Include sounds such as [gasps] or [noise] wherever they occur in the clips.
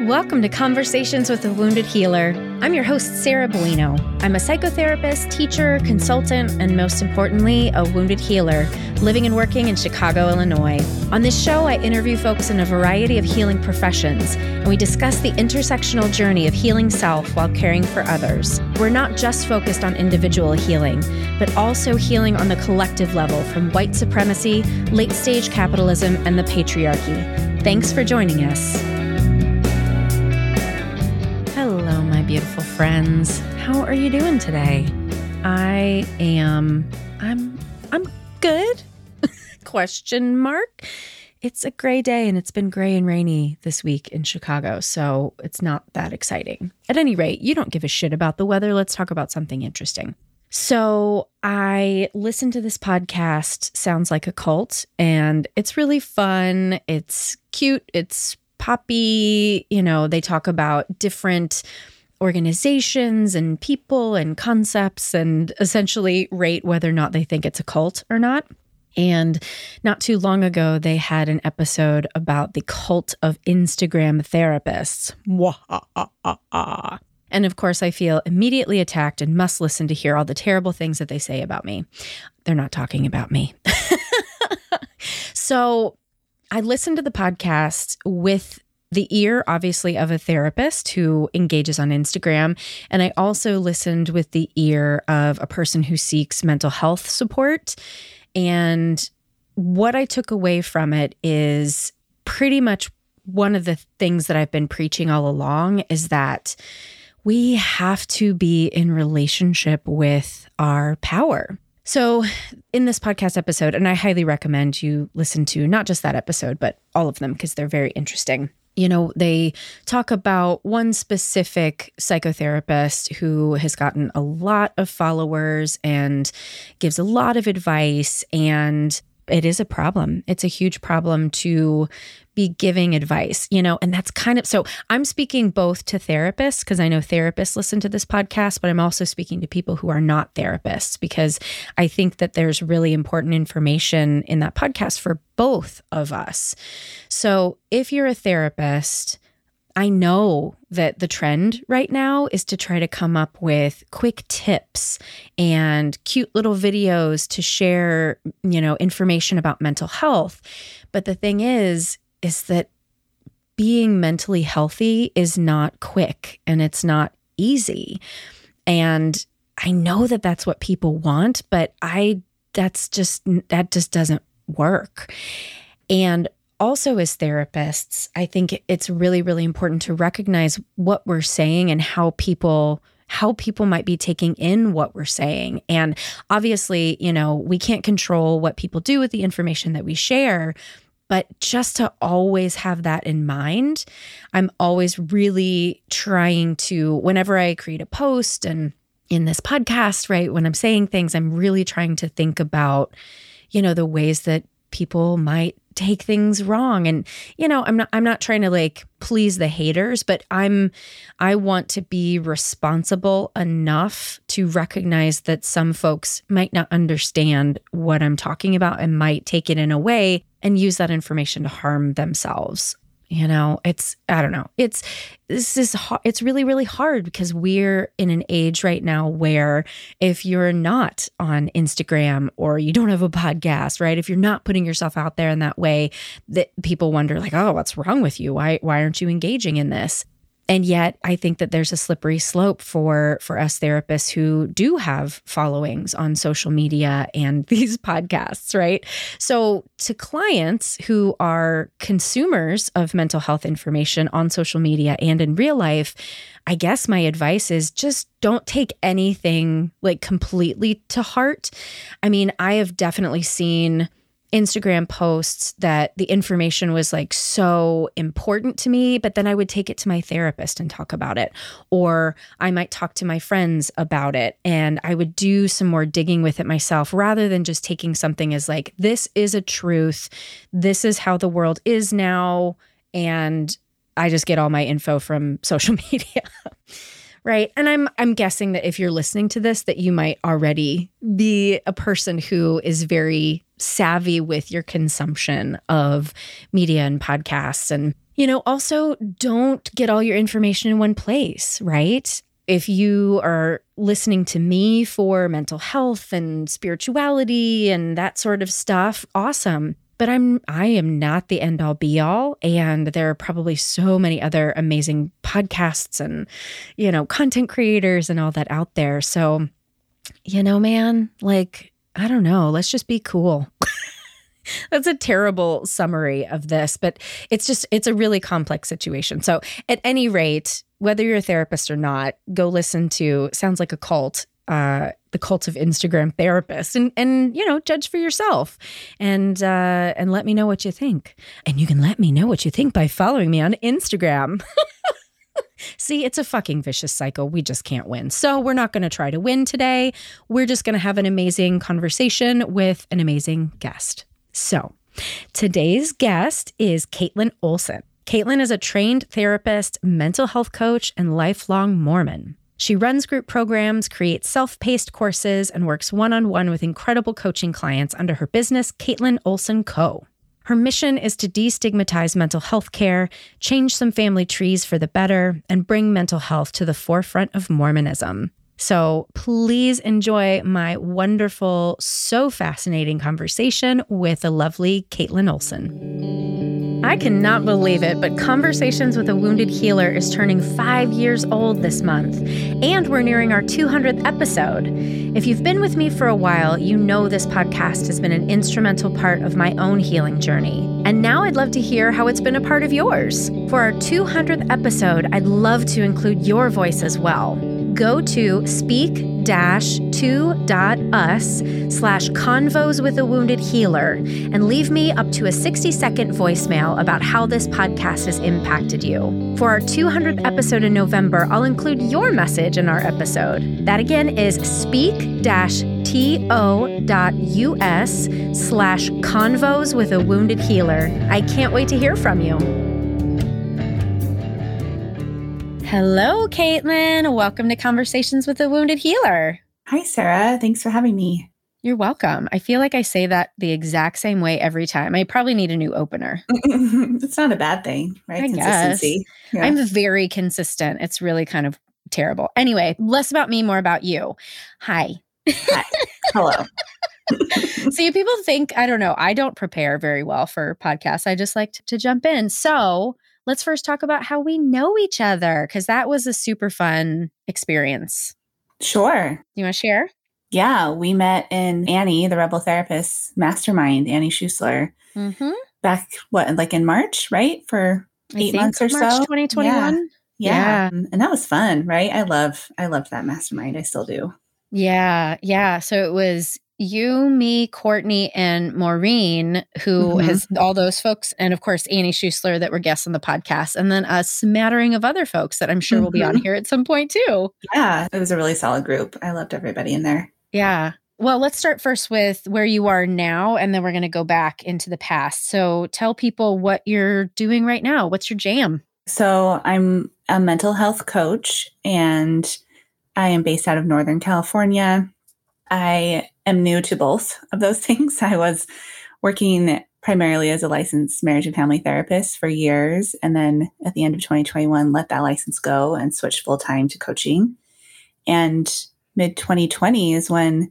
Welcome to Conversations with a Wounded Healer. I'm your host, Sarah Bueno. I'm a psychotherapist, teacher, consultant, and most importantly, a wounded healer living and working in Chicago, Illinois. On this show, I interview folks in a variety of healing professions, and we discuss the intersectional journey of healing self while caring for others. We're not just focused on individual healing, but also healing on the collective level from white supremacy, late stage capitalism, and the patriarchy. Thanks for joining us. Beautiful friends. How are you doing today? I am I'm I'm good. [laughs] Question mark. It's a gray day and it's been gray and rainy this week in Chicago, so it's not that exciting. At any rate, you don't give a shit about the weather. Let's talk about something interesting. So, I listen to this podcast, Sounds Like a Cult, and it's really fun. It's cute. It's poppy. You know, they talk about different organizations and people and concepts and essentially rate whether or not they think it's a cult or not. And not too long ago, they had an episode about the cult of Instagram therapists. And of course, I feel immediately attacked and must listen to hear all the terrible things that they say about me. They're not talking about me. [laughs] so I listened to the podcast with the ear, obviously, of a therapist who engages on Instagram. And I also listened with the ear of a person who seeks mental health support. And what I took away from it is pretty much one of the things that I've been preaching all along is that we have to be in relationship with our power. So, in this podcast episode, and I highly recommend you listen to not just that episode, but all of them because they're very interesting you know, they talk about one specific psychotherapist who has gotten a lot of followers and gives a lot of advice. And it is a problem. It's a huge problem to be giving advice, you know, and that's kind of so I'm speaking both to therapists because I know therapists listen to this podcast, but I'm also speaking to people who are not therapists because I think that there's really important information in that podcast for both of us. So if you're a therapist, I know that the trend right now is to try to come up with quick tips and cute little videos to share, you know, information about mental health. But the thing is, is that being mentally healthy is not quick and it's not easy. And I know that that's what people want, but I, that's just, that just doesn't work. And also, as therapists, I think it's really, really important to recognize what we're saying and how people how people might be taking in what we're saying. And obviously, you know, we can't control what people do with the information that we share, but just to always have that in mind, I'm always really trying to, whenever I create a post and in this podcast, right, when I'm saying things, I'm really trying to think about, you know, the ways that people might take things wrong. And you know i'm not i'm not trying to like please the haters but i'm i want to be responsible enough to recognize that some folks might not understand what i'm talking about and might take it in a way and use that information to harm themselves you know it's i don't know. It's this is it's really really hard because we're in an age right now where if you're not on instagram or you don't have a podcast right if you're not putting yourself out there in that way that people wonder like oh what's wrong with you? Why why aren't you engaging in this and yet i think that there's a slippery slope for for us therapists who do have followings on social media and [laughs] these podcasts right? So to clients who are consumers of mental health information on social media and in real life i guess my advice is just don't take anything like completely to heart. I mean i have definitely seen Instagram posts that the information was like so important to me, but then I would take it to my therapist and talk about it. Or I might talk to my friends about it and I would do some more digging with it myself rather than just taking something as like, this is a truth. This is how the world is now. And I just get all my info from [laughs] social media right and i'm i'm guessing that if you're listening to this that you might already be a person who is very savvy with your consumption of media and podcasts and You know, also don't get all your information in one place, right? If you are listening to me for mental health and spirituality and that sort of stuff, awesome. But I'm I am not the end all be all and there are probably so many other amazing podcasts and you know, content creators and all that out there. So, you know, man, like I don't know, let's just be cool. [laughs] That's a terrible summary of this, but it's just, it's a really complex situation. So, at any rate, whether you're a therapist or not, go listen to sounds like a cult, uh, the cult of Instagram therapists, and and you know, judge for yourself, and uh, and let me know what you think. And you can let me know what you think by following me on Instagram. [laughs] See, it's a fucking vicious cycle. We just can't win. So, we're not going to try to win today. We're just going to have an amazing conversation with an amazing guest. So, today's guest is Caitlin Olson. Caitlin is a trained therapist, mental health coach, and lifelong Mormon. She runs group programs, creates self paced courses, and works one on one with incredible coaching clients under her business, Caitlin Olson Co. Her mission is to destigmatize mental health care, change some family trees for the better, and bring mental health to the forefront of Mormonism. So please enjoy my wonderful, so fascinating conversation with the lovely Caitlin Olson. I cannot believe it, but Conversations with a Wounded Healer is turning five years old this month, and we're nearing our 200th episode. If you've been with me for a while, you know this podcast has been an instrumental part of my own healing journey. And now I'd love to hear how it's been a part of yours. For our 200th episode, I'd love to include your voice as well go to speak-2.us slash convos with a wounded healer and leave me up to a 60 second voicemail about how this podcast has impacted you. For our 200th episode in November, I'll include your message in our episode. That again is speak dash to.us slash convos with a wounded healer. I can't wait to hear from you. Hello, Caitlin. Welcome to Conversations with a Wounded Healer. Hi, Sarah. Thanks for having me. You're welcome. I feel like I say that the exact same way every time. I probably need a new opener. [laughs] it's not a bad thing, right? I Consistency. Guess. Yeah. I'm very consistent. It's really kind of terrible. Anyway, less about me, more about you. Hi. Hi. Hello. [laughs] [laughs] See, people think, I don't know, I don't prepare very well for podcasts. I just like to, to jump in. So, let's first talk about how we know each other because that was a super fun experience. Sure. You want to share? Yeah, we met in Annie, the Rebel Therapist Mastermind, Annie Schuessler, mm-hmm. back what, like in March, right? For eight months or March so, 2021. Yeah. Yeah. yeah. And that was fun, right? I love, I loved that mastermind. I still do. Yeah. Yeah. So it was you, me, Courtney, and Maureen, who mm-hmm. has all those folks, and of course Annie Schuessler that were guests on the podcast, and then a smattering of other folks that I'm sure mm-hmm. will be on mm-hmm. here at some point too. Yeah, it was a really solid group. I loved everybody in there. Yeah. Well, let's start first with where you are now, and then we're going to go back into the past. So tell people what you're doing right now. What's your jam? So I'm a mental health coach, and I am based out of Northern California. I am new to both of those [laughs] things. I was working primarily as a licensed marriage and family therapist for years. And then at the end of 2021, let that license go and switched full time to coaching. And mid 2020 is when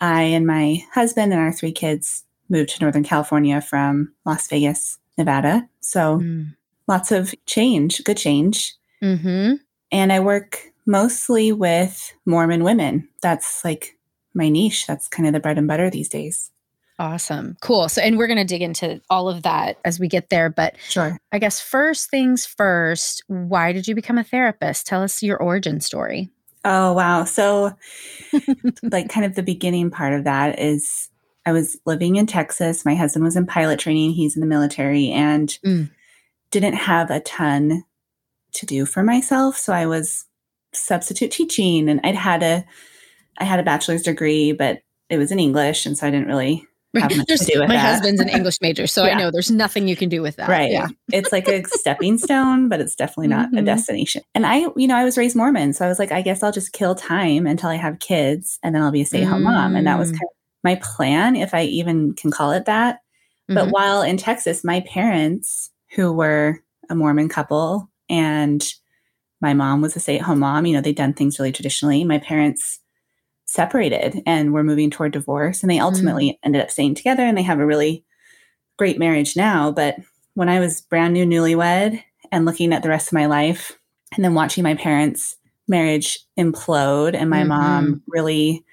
I and my husband and our three kids moved to Northern California from Las Vegas, Nevada. So mm. lots of change, good change. Mm-hmm. And I work mostly with Mormon women. That's like my niche. That's kind of the bread and butter these days. Awesome. Cool. So, and we're going to dig into all of that as we get there. But sure. I guess first things first, why did you become a therapist? Tell us your origin story. Oh, wow. So, [laughs] like, kind of the beginning part of that is I was living in Texas. My husband was in pilot training, he's in the military, and mm. didn't have a ton to do for myself. So, I was substitute teaching and I'd had a I had a bachelor's degree, but it was in English, and so I didn't really have [laughs] much to do with my that. husband's an English major, so yeah. I know there's nothing you can do with that. Right. Yeah. it's like a [laughs] stepping stone, but it's definitely not mm-hmm. a destination. And I, you know, I was raised Mormon, so I was like, I guess I'll just kill time until I have kids, and then I'll be a stay-at-home mm-hmm. mom. And that was mm. kind of my plan, if I even can call it that. Mm-hmm. But while in Texas, my parents, who were a Mormon couple and my mom was a stay-at-home mom. You know, they'd done things really traditionally. My parents separated and were moving toward divorce and they ultimately mm. ended up staying together and they have a really great marriage now. But when I was brand new newlywed and looking at the rest of my life and then watching my parents' marriage implode and my mm-hmm. mom really,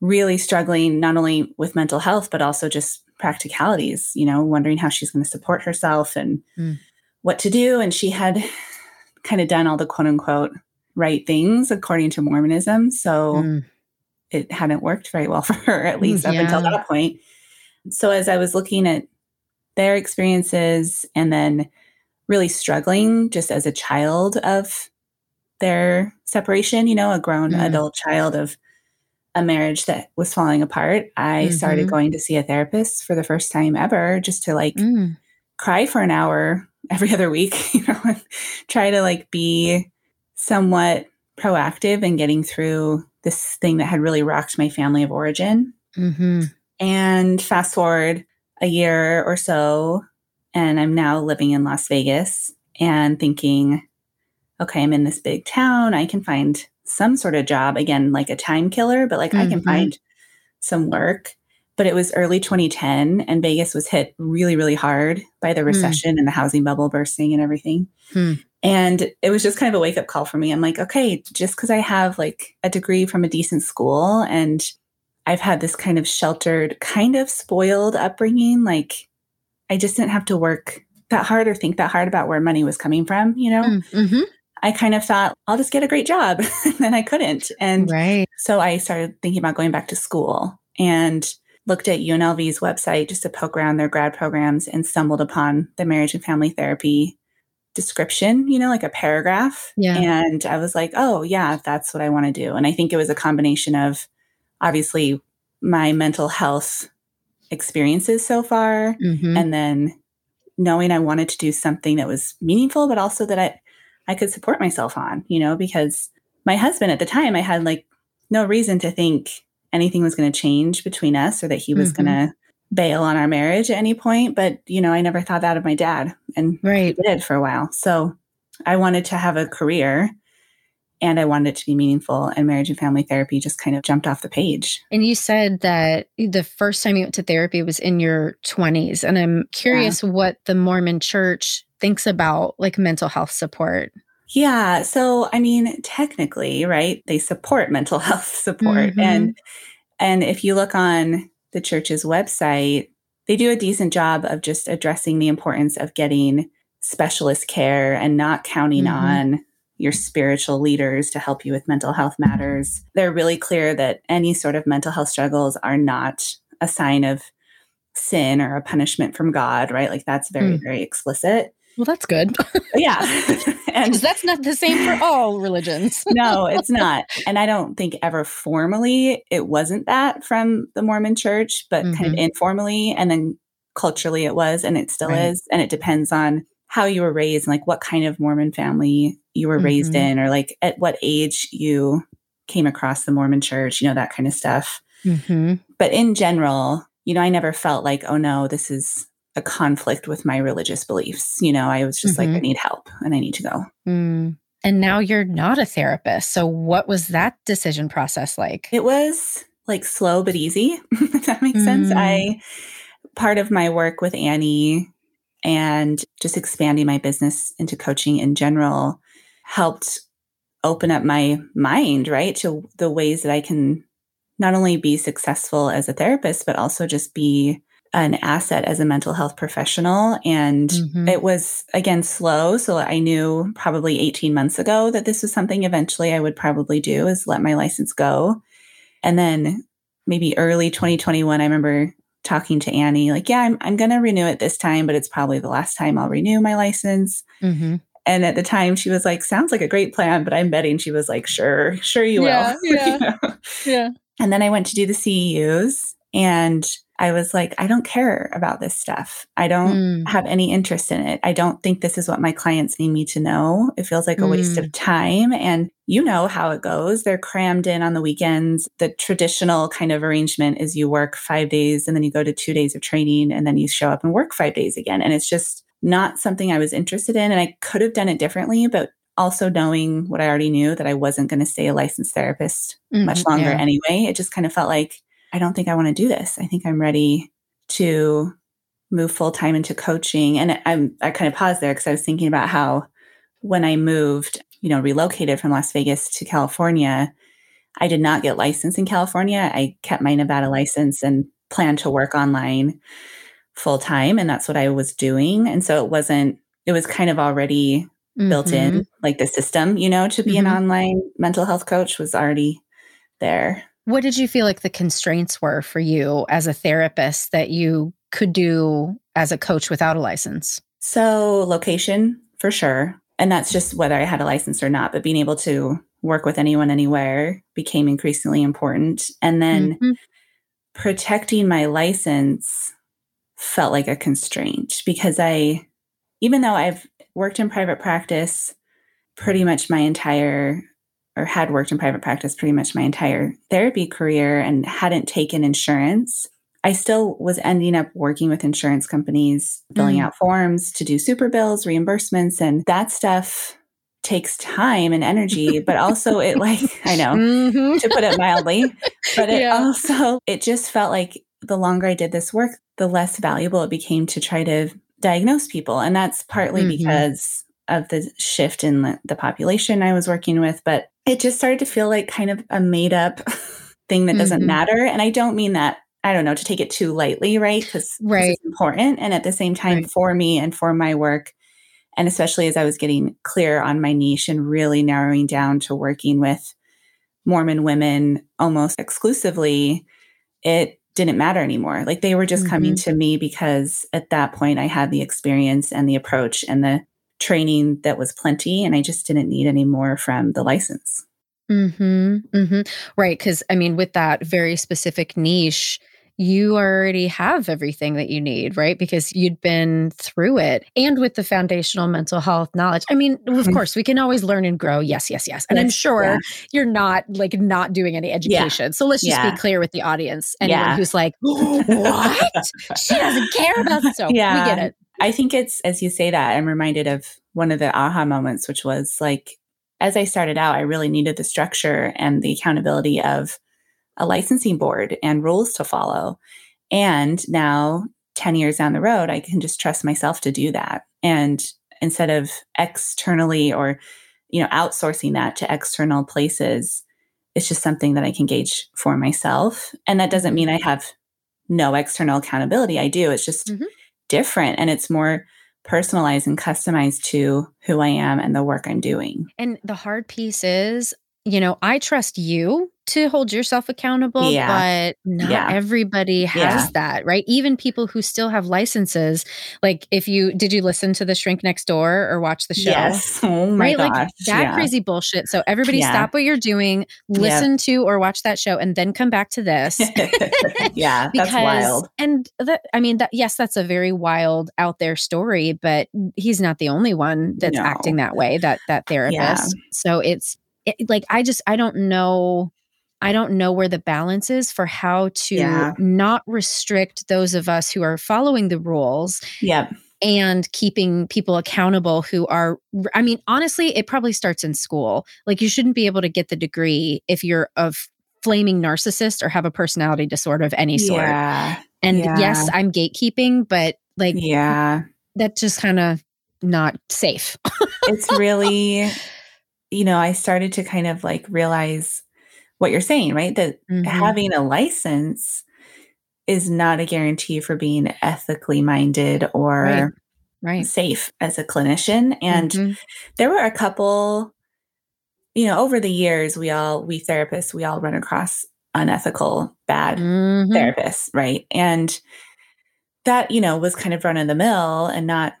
really struggling not only with mental health, but also just practicalities, you know, wondering how she's going to support herself and mm. what to do. And she had kind of done all the quote unquote right things according to Mormonism. So mm. It hadn't worked very well [laughs] for her, at least yeah. up until that point. So as I was looking at their experiences and then really struggling just as a child of their separation, you know, a grown mm. adult child of a marriage that was falling apart, I mm-hmm. started going to see a therapist for the first time ever just to like mm. cry for an hour every other week, [laughs] you know, try to like be somewhat proactive in getting through this thing that had really rocked my family of origin. Mm-hmm. And fast forward a year or so, and I'm now living in Las Vegas and thinking, okay, I'm in this big town. I can find some sort of job, again, like a time killer, but like mm-hmm. I can mm-hmm. find some work but it was early 2010 and Vegas was hit really, really hard by the hmm. recession mm. and the housing bubble bursting and everything. Mm. And it was just kind of a wake up call for me. I'm like, okay, just because I have like a degree from a decent school and I've had this kind of sheltered, kind of spoiled upbringing, like I just didn't have to work that hard or think that hard about where money was coming from, you know? Mm, mm-hmm. I kind of thought, I'll just get a great job. [laughs] and then I couldn't. And right. so I started thinking about going back to school. And looked at UNLV's website just to poke around their grad programs and stumbled upon the marriage and family therapy description, you know, like a paragraph. Yeah. And I was like, oh, yeah, that's what I want to do. And I think it was a combination of obviously my mental health experiences so far mm-hmm. and then knowing I wanted to do something that was meaningful, but also that I, I could support myself on, you know, because my husband at the time, I had like no reason to think anything was going to change between us or that he was mm-hmm. going to bail on our marriage at any point. But, you know, I never thought that of my dad and right. did for a while. So I wanted to have a career and I wanted it to be meaningful. And marriage and family therapy just kind of jumped off the page. And you said that the first time you went to therapy was in your 20s. And I'm curious yeah. what the Mormon church thinks about like mental health support. Yeah. So, I mean, technically, right, they support [laughs] mental health support. Mm-hmm. And and if you look on the church's website, they do a decent job of just addressing the importance of getting specialist care and not counting mm-hmm. on your spiritual leaders to help you with mental health matters. They're really clear that any sort of mental health struggles are not a sign of sin or a punishment from God, right? Like that's very, mm. very explicit. Well, that's good. [laughs] yeah. [laughs] and that's not the same for all religions. [laughs] no, it's not. And I don't think ever formally it wasn't that from the Mormon church, but mm-hmm. kind of mm-hmm. informally. And then culturally it was, and it still right. is. And it depends on how you were raised and like what kind of Mormon family you were mm-hmm. raised in, or like at what age you came across the Mormon church, you know, that kind of stuff. Mm-hmm. But in general, you know, I never felt like, oh no, this is a conflict with my religious beliefs. You know, I was just mm-hmm. like, I mm-hmm. need help and I need to go. Mm. And now you're not a therapist. So, what was that decision process like? It was like slow but easy, [laughs] if that makes mm. sense. I, part of my work with Annie and just expanding my business into coaching in general helped open up my mind, right, to the ways that I can not only be successful as a therapist, but also just be an asset as a mental health professional. And mm-hmm. it was, again, slow. So I knew probably 18 months ago that this was something eventually I would probably do is let my license go. And then maybe early 2021, I remember talking to Annie, like, yeah, I'm, I'm going to renew it this time, but it's probably the last time I'll renew my license. Mm-hmm. And at the time, she was like, sounds like a great plan, but I'm betting she was like, sure, sure you yeah, will. [laughs] Yeah. you know? Yeah. And then I went to do the CEUs and I was like, I don't care about this stuff. I don't mm. have any interest in it. I don't think this is what my clients need me to know. It feels like a mm. waste of mm. time. And you know how it goes. They're crammed in on the weekends. The traditional kind of arrangement is you work five days and then you go to two days of training and then you show up and work five days again. And it's just not something I was interested in. And I could have done it differently, but also knowing what I already knew that I wasn't going to stay a licensed therapist mm-hmm, much longer yeah. anyway, it just kind of felt like, I don't think I want to do this. I think I'm ready to move full time into coaching. And I'm, I kind of paused there because I was thinking about how when I moved, you know, relocated from Las Vegas to California, I did not get licensed in California. I kept my Nevada license and planned to work online full time. And that's what I was doing. And so it wasn't, it was kind of already mm-hmm. built in, mm-hmm. like the system, you know, to be mm-hmm. an online mental health coach was already there. What did you feel like the constraints were for you as a therapist that you could do as a coach without a license? So, location for sure. And that's just whether I had a license or not, but being able to work with anyone anywhere became increasingly important. And then mm-hmm. protecting my license felt like a constraint because I, even though I've worked in private practice pretty much my entire or had worked in private practice pretty much my entire therapy career and hadn't taken insurance, I still was ending up working with insurance companies, filling mm. out forms to do super bills, reimbursements, and that stuff takes time and energy, [laughs] but also it like, [laughs] I know, mm-hmm. to put it mildly, but it yeah. also, it just felt like the longer I did this work, the less valuable it became to try to diagnose people. And that's partly mm-hmm. because of the shift in the, the population I was working with, but it just started to feel like kind of a made up [laughs] thing that doesn't mm-hmm. matter. And I don't mean that, I don't know, to take it too lightly, right? Because right. it's important. And at the same time, right. for me and for my work, and especially as I was getting clear on my niche and really narrowing down to working with Mormon women almost exclusively, it didn't matter anymore. Like they were just mm-hmm. coming to me because at that point I had the experience and the approach and the training that was plenty and I just didn't need any more from the license. Mhm. Mhm. Right, cuz I mean with that very specific niche, you already have everything that you need, right? Because you'd been through it and with the foundational mental health knowledge. I mean, of mm-hmm. course, we can always learn and grow. Yes, yes, yes. And yes, I'm sure yeah. you're not like not doing any education. Yeah. So let's just yeah. be clear with the audience. Anyone who's like, [gasps] what? she doesn't care about [laughs] so yeah. we get it. I think it's as you say that, I'm reminded of one of the aha moments, which was like as I started out, I really needed the structure and the accountability of a licensing board and rules to follow. And now, 10 years down the road, I can just trust myself to do that. And instead of externally or, you know, outsourcing that to external places, it's just something that I can gauge for myself. And that doesn't mean I have no external accountability. I do. It's just mm-hmm. different and it's more personalized and customized to who I am and the work I'm doing. And the hard piece is, you know, I trust you to hold yourself accountable, yeah. but not yeah. everybody has yeah. that, right? Even people who still have licenses. Like if you did you listen to the shrink next door or watch the show? Yes. Oh my right? Gosh. Like that crazy bullshit. So everybody stop what you're doing, listen to or watch that show, and then come back to this. [laughs] yeah. because, that's wild. And that I mean that yes, that's a very wild out there story, but he's not the only one that's no. acting that way, that that therapist. So it's it, like I just I don't know I don't know where the balance is for how to yeah. not restrict those of us who are following the rules. Yep. And keeping people accountable who are, I mean, honestly, it probably starts in school. Like, you shouldn't be able to get the degree if you're a flaming narcissist or have a personality disorder of any sort. Yeah. And yeah. yes, I'm gatekeeping, but like, yeah, that's just kind of not safe. [laughs] it's really, you know, I started to kind of like realize what you're saying, right? That mm-hmm. having a license is not a guarantee for being ethically minded or right. Right. safe as a clinician. And mm-hmm. there were a couple, you know, over the years, we all, we therapists, we all run across unethical, bad mm-hmm. therapists, right? And that, you know, was kind of run of the mill and not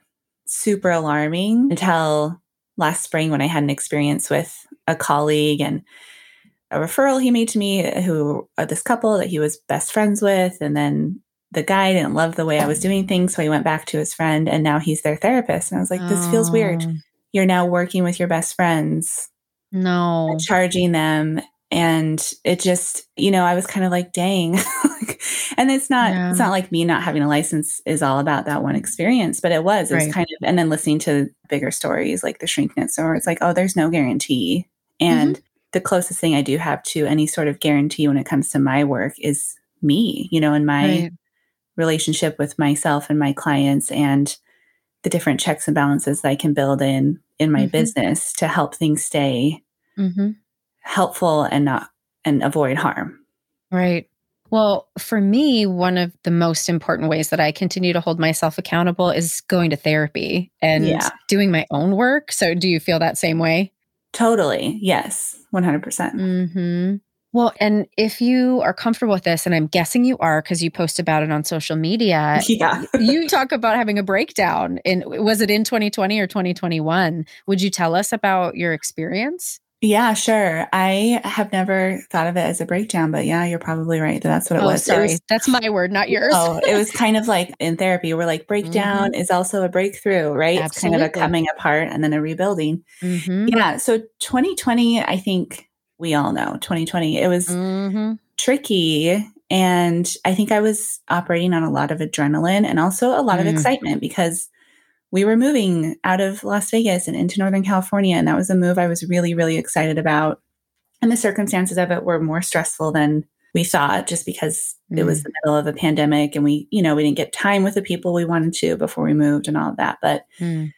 super alarming until last spring when I had an experience with a colleague and a referral he made to me who uh, this couple that he was best friends with and then the guy didn't love the way I was doing things so he went back to his friend and now he's their therapist and I was like this feels weird. Oh. You're now working with your best friends. No. Charging them and it just you know i was kind of like dang [laughs] and it's not yeah. it's not like me not having a license is all about that one experience but it was it's right. kind of and then listening to bigger stories like the shrink knit so it's like oh there's no guarantee and mm-hmm. The closest thing i do have to any sort of guarantee when it comes to my work is me you know and my right. relationship with myself and my clients and the different checks and balances that i can build in in my mm-hmm. business to help things stay mm-hmm helpful and not and avoid harm. Right. Well, for me, one of the most important ways that I continue to hold myself accountable is going to therapy and yeah. doing my own work. So, do you feel that same way? Totally. Yes. 100%. percent mm-hmm. Well, and if you are comfortable with this, and I'm guessing you are because you post about it on social media, [laughs] yeah. you talk about having a breakdown. In was it in 2020 or 2021? Would you tell us about your experience? Yeah, sure. I have never thought of it as a breakdown, but yeah, you're probably right. That That's what it oh, was. Sorry, was, that's my word, not yours. oh, it was kind of like in therapy, we're like breakdown mm-hmm. is also a breakthrough, right? Absolutely. It's kind of a coming apart and then a rebuilding. Mm-hmm. Yeah. So 2020, I think we all know 2020, it was mm-hmm. tricky. And I think I was operating on a lot of adrenaline and also a lot of mm. excitement because we were moving out of Las Vegas and into Northern California. And that was a move I was really, really excited about. And the circumstances of it were more stressful than we thought just because mm. it was mm. the middle of a pandemic and we, you know, we didn't get time with the people we wanted to before we moved and all of that. But mm.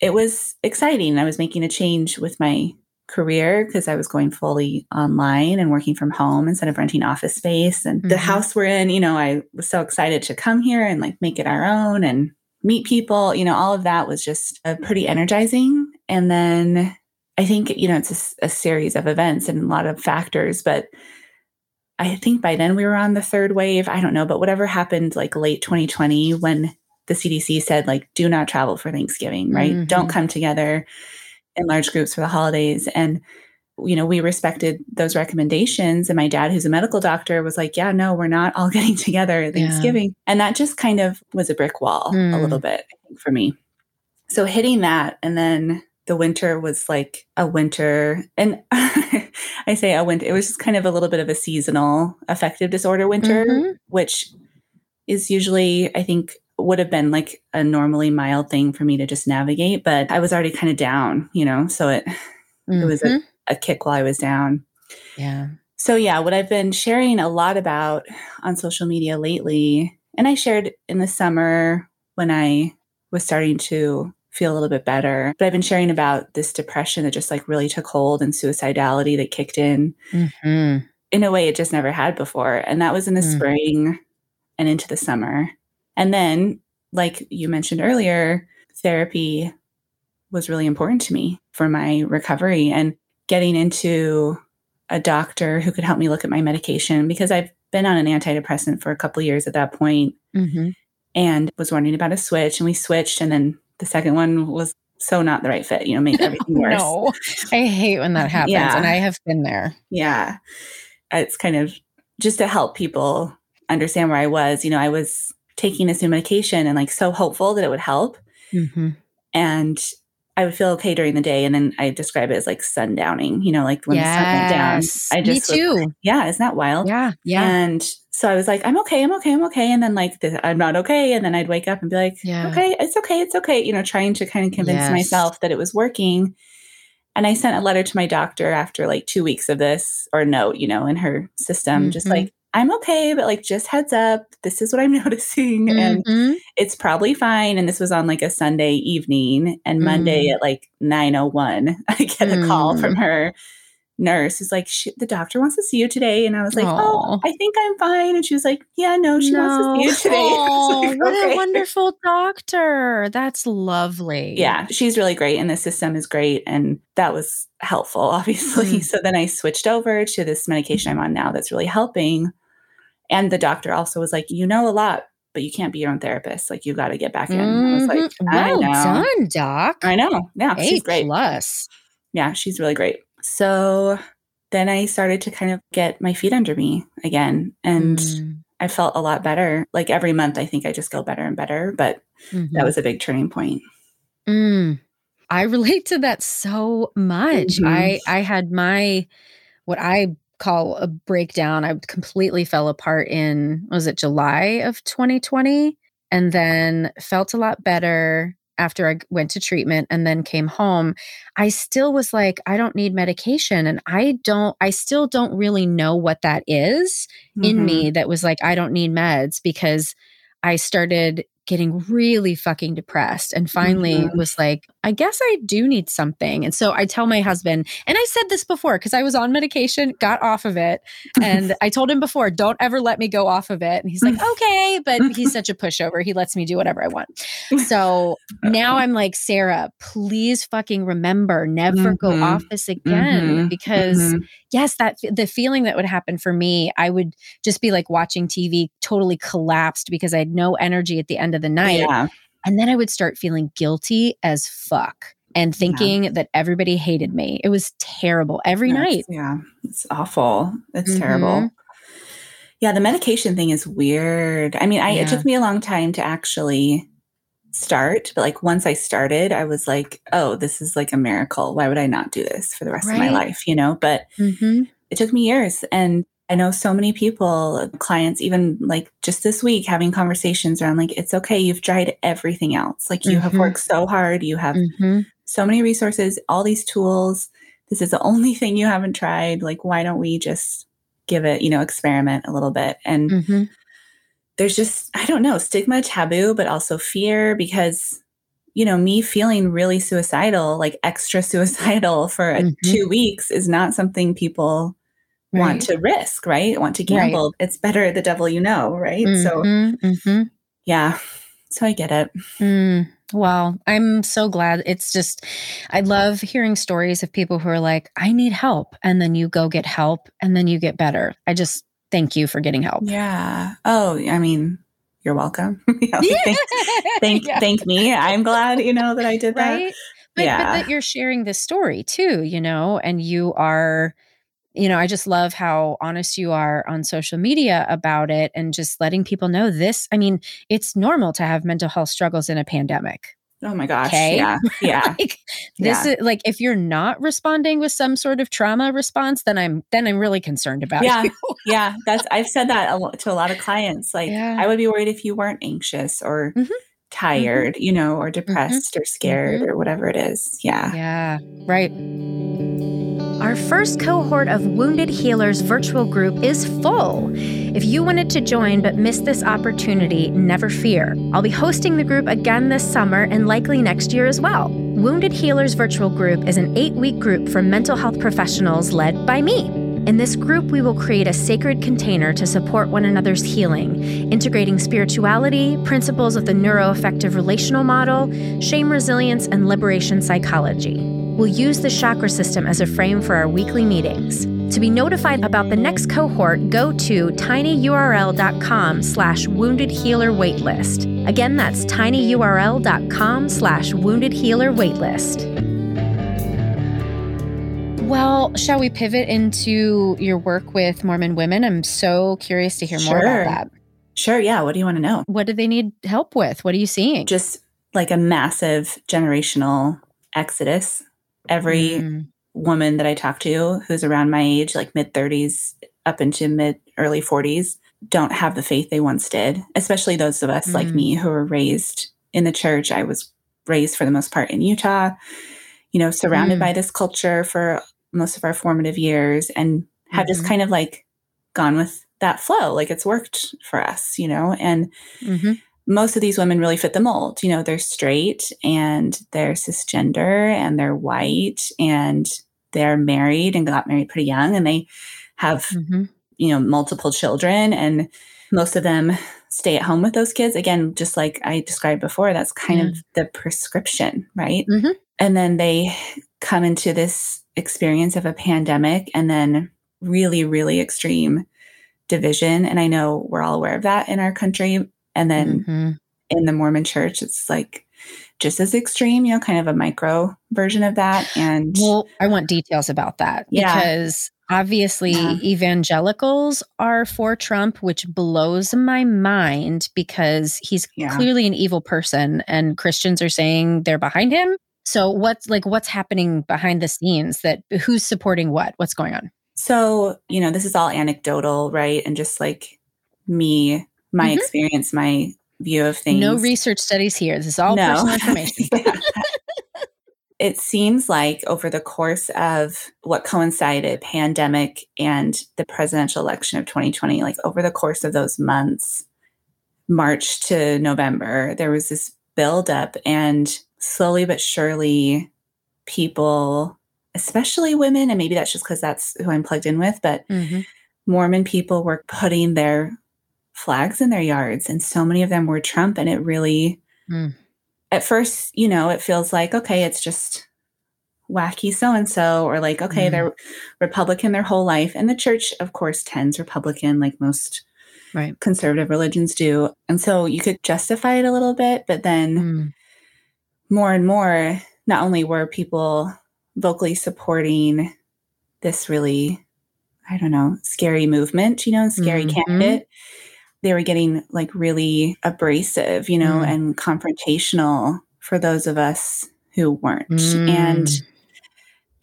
it was exciting. I was making a change with my career because I was going fully online and working from home instead of renting office space. And mm-hmm. the house we're in, you know, I was so excited to come here and like make it our own and meet people, you know, all of that was just uh, pretty energizing. And then I think, you know, it's a, a, series of events and a lot of factors, but I think by then we were on the third wave. I don't know, but whatever happened like late 2020 when the CDC said, like, do not travel for Thanksgiving, right? Mm-hmm. Don't come together in large groups for the holidays. And you know, we respected those recommendations. And my dad, who's a medical doctor, was like, yeah, no, we're not all [laughs] getting together at Thanksgiving. Yeah. And that just kind of was a brick wall mm. a hmm. little bit, for me. So hitting that and then the winter was like a winter and [laughs] I say a winter, it was just kind of a little bit of a seasonal affective disorder winter, mm-hmm. which is usually, I think, would have been like a normally mild thing for me to just navigate, but I was already kind of down, you know, so it mm-hmm. it was a mm-hmm a kick while I was down. Yeah. So, yeah, what I've been sharing a lot about on social media lately, and I shared in the summer when I was starting to feel a little bit better, but I've been sharing about this depression that just like really took hold and suicidality that kicked in mm-hmm. in a way it just never had before. And that was in the mm. spring and into the summer. And then, like you mentioned earlier, therapy was really important to me for my recovery. And getting into a doctor who could help me look at my medication because I've been on an antidepressant for a couple years at that point mm-hmm. and was wondering about a switch. And we switched, and then the second one was so not the right fit, you know, made [laughs] everything worse. no, I hate when that [laughs] happens. Yeah. And I have been there. Yeah. It's kind of just to help people understand where I was. You know, I was taking this new medication and like so hopeful that it would help. Mm-hmm. And I would feel okay during the day, and then I describe it as like sundowning. You know, like when yes. the sun went down. I just me too. Yeah, isn't that wild? Yeah, yeah. And so I was like, I'm okay, I'm okay, I'm okay, and then like the, I'm not okay, and then I'd wake up and be like, yeah. okay, it's okay, it's okay. You know, trying to kind of convince yes. myself that it was working. And I sent a letter to my doctor after like two weeks of this, or note, you know, in her system, mm-hmm. just like I'm okay, but like just heads up, this is what I'm [laughs] noticing. Mm-hmm. And it's probably fine. And this was on like a Sunday evening. And Monday mm. at like 901, I get a call from mm. her nurse who's like, the doctor wants to see you today. And I was like, Aww. oh, I think I'm fine. And she was like, yeah, no, she no. wants to see you today. [laughs] Like, what okay. a wonderful doctor. That's lovely. Yeah, she's really great. And the system is great. And that was helpful, [laughs] obviously. Mm. So then I switched over to this medication I'm on now that's really helping. And the doctor also was like, you know a lot, but you can't be your own therapist. Like you've got to get back in. Mm-hmm. I was like, mm-hmm. well done, doc. I know. Yeah, a she's great. Plus. Yeah, she's really great. So then I started to kind of get my feet under me again. And mm. I felt a lot better. Like every month, I think I just go better and better. But mm-hmm. that was a big turning point. Mm. I [laughs] relate to that so much. Mm-hmm. I I had my what I call a breakdown. I completely fell apart in was it July of 2020 and then felt a lot better after I went to treatment and then came home, I still was like, I don't need medication. And I don't, I still don't really know what that is mm-hmm. in me that was like, I don't need meds because I started getting really fucking depressed and finally mm-hmm. was like, I guess I do need something. And so I tell my husband, and I said this before because I was on medication, got off of it. And [laughs] I told him before, don't ever let me go off of it. And he's like, [laughs] okay. But he's such a pushover. He lets me do whatever I want. So [laughs] now I'm like, Sarah, please fucking remember, never mm-hmm. go off this again. Mm-hmm. Because mm-hmm. yes, that the feeling that would happen for me, I would just be like watching TV totally collapsed because I had no energy at the end of the night. Yeah. And then I would start feeling guilty as fuck and thinking yeah. that everybody hated me. It was terrible every That's, night. Yeah, it's awful. It's mm-hmm. terrible. Yeah, the medication thing is weird. I mean, I, yeah. it took me a long time to actually start, but like once I started, I was like, oh, this is like a miracle. Why would I not do this for the rest right. of my life? You know, but mm-hmm. it took me years. And I know so many people, clients, even like just this week, having conversations around like, it's okay, you've tried everything else. Like, you mm-hmm. have worked so hard, you have mm-hmm. so many resources, all these tools. This is the only thing you haven't tried. Like, why don't we just give it, you know, experiment a little bit? And mm-hmm. there's just, I don't know, stigma, taboo, but also fear because you know, me feeling really suicidal, like extra suicidal for mm-hmm. two weeks is not something people right. want to risk, right? Want to gamble. Right. It's better the devil you know, right? Mm-hmm, so, mm-hmm. yeah. So I get it. Mm. Wow. I'm so glad. It's just, I love hearing stories of people who are like, I need help. And then you go get help and then you get better. I just thank you for getting help. Yeah. Oh, I mean, you're welcome. [laughs] [laughs] yeah, thank, thank, yeah. thank, me. I'm glad, you know, that I did that. Right? But, yeah. but that you're sharing this story too, you know, and you are, you know, I just love how honest you are on social media about it and just letting people know this. I mean, it's normal to have mental health struggles in a pandemic. Oh my gosh. Okay? Yeah. Yeah. [laughs] like, this yeah. is like if you're not responding with some sort of trauma response, then I'm then I'm really concerned about yeah. you. yeah. That's I've said that a lot, to a lot of clients. Like yeah. I would be worried if you weren't anxious or mm-hmm. tired, mm-hmm. you know, or mm-hmm. depressed mm-hmm. or scared or whatever it is. Yeah. Yeah. Right. Our first cohort of Wounded Healers virtual group is full. If you wanted to join but missed this opportunity, never fear. I'll be hosting the group again this summer and likely next year as well. Wounded Healers virtual group is an eight week group for mental health professionals led by me. In this group, we will create a sacred container to support one another's healing, integrating spirituality, principles of the neuroaffective relational model, shame resilience, and liberation psychology. We'll use the chakra system as a frame for our weekly meetings. To be notified about the next cohort, go to tinyurl.com slash wounded healer waitlist. Again, that's tinyurl.com slash wounded healer waitlist. Well, shall we pivot into your work with Mormon women? I'm so curious to hear sure. more about that. Sure, yeah. What do you want to know? What do they need help with? What are you seeing? Just like a massive generational exodus every mm. woman that I talk to who's around my age, like mid 30s up into mid early 40s, don't have the faith they once did, especially those of us mm. like me who were raised in the church. I was raised for the most part in Utah, you know, surrounded mm. by this culture for most of our formative years and have mm-hmm. just kind of like gone with that flow. Like it's worked for us, you know, and mm-hmm most of these women really fit the mold. You know, they're straight and they're cisgender and they're white and they're married and got married pretty young and they have, mm-hmm. you know, multiple children and most of them stay at home with those kids. Again, just like I described before, that's kind mm. of the prescription, right? Mm-hmm. And then they come into this experience of a pandemic and then really, really extreme division. And I know we're all aware of that in our country and then mm-hmm. in the Mormon church, it's like just as extreme, you know, kind of a micro version of that. And well, I want details about that yeah. because obviously yeah. evangelicals are for Trump, which blows my mind because he's yeah. clearly an evil person and Christians are saying they're behind him. So what's like what's happening behind the scenes that who's supporting what? What's going on? So, you know, this is all anecdotal, right? And just like me, my Mhm. experience, my view of things. No research studies here. This is all No. personal [laughs] information. It seems like over the course of what coincided pandemic and the presidential election of 2020 like over the course of those months march to november there was this buildup and slowly but surely people especially women and maybe that's just because that's who i'm plugged in with but Mhm. mormon people were putting their flags in their yards and so many of them were trump and it really Mm. at first, you know, it feels like, okay, it's just wacky so and so, or like, okay, Mm. they're Republican their whole life. And the church, of course, tends Republican, like most Right. conservative religions do. And so you could justify it a little bit, but then Mm. more and more, not only were people vocally supporting this really, I don't know, scary movement, you know, scary Mhm. candidate, they were getting like really abrasive, you know, Mm. and confrontational for those of us who weren't. And Mm.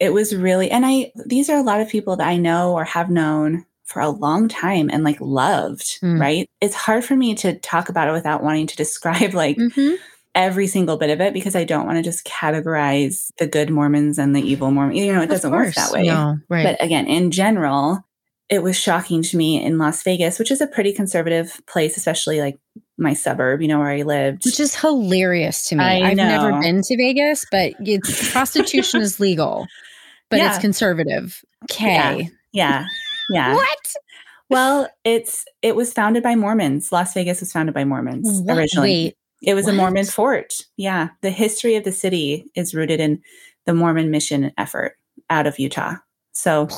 it was really, and I, these are a lot of people that I know or have known for a long time and like loved, Mm. right? It's hard for me to talk about it without wanting to describe [laughs] like Mhm. every single bit of it because I don't want to just categorize the good Mormons and the evil Mormons. You know, it doesn't work that way. No, right. But again, in general, it was shocking to me in Las Vegas, which is a pretty conservative place, especially like my suburb, you know, where I lived. Which is hilarious to me. I I've never been to Vegas, but it's, [laughs] prostitution is legal, but Yeah. it's conservative. Okay. yeah. Yeah. What? Well, it's it was founded by Mormons. Las Vegas was founded by Mormons What? originally. Wait. It was what? a Mormon fort. Yeah. The history of the city is rooted in the Mormon mission effort out of Utah. So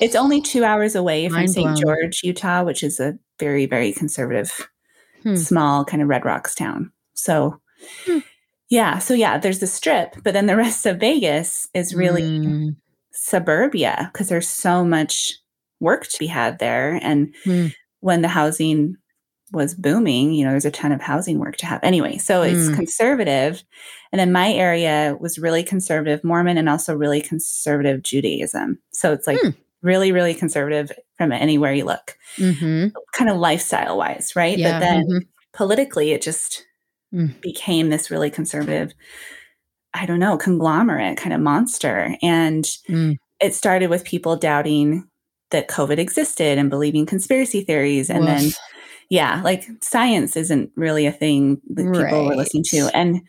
it's only two hours away from St. George, Utah, which is a very, very conservative, Hmm. small kind of Red Rocks town. So, Hmm. yeah. So, yeah, there's the strip, but then the rest of Vegas is really Mm. suburbia because there's so much work to be had there. And Hmm. when the housing was booming, you know, there's a ton of housing work to have. Anyway, so it's Mm. conservative. And then my area was really conservative Mormon and also really conservative Judaism. So it's like Hmm. really, really conservative from anywhere you look, Mhm. kind of lifestyle wise, right? Yeah, But then mhm. politically, it just Mm. became this really conservative, I don't know, conglomerate kind of monster. And Mm. it started with people doubting that COVID existed and believing conspiracy theories. And then. Yeah, like science isn't really a thing that people were listening to. And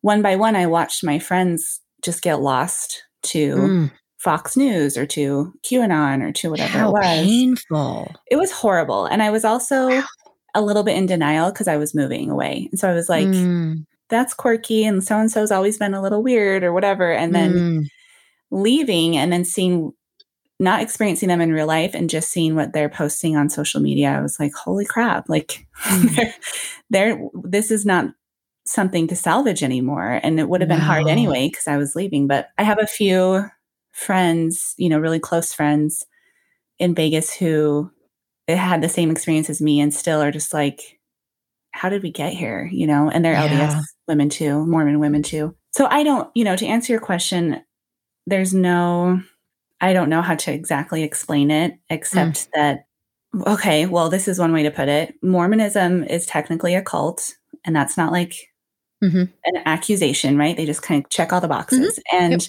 one by one, I watched my friends just get lost to Mm. Fox News or to QAnon or to whatever How it was. painful. It was horrible. And I was also [sighs] a little bit in denial because I was moving away. And so I was like, Mm. that's quirky and so and so's always been a little weird or whatever. And then Mm. leaving and then seeing not experiencing them in real life and just seeing what they're posting on social media i was like holy crap like Mm. they're, [laughs] they're this is not something to salvage anymore and it would have been hard anyway because i was leaving but i have a few friends you know really close friends in vegas who had the same experience as me and still are just like how did we get here you know and they're Yeah. lds women too mormon women too so i don't you know to answer your question there's no I don't know how to exactly explain it except that okay, well this is one way to put it. Mormonism is technically a cult and that's not like Mhm. an accusation, right? They just kind of check all the boxes. And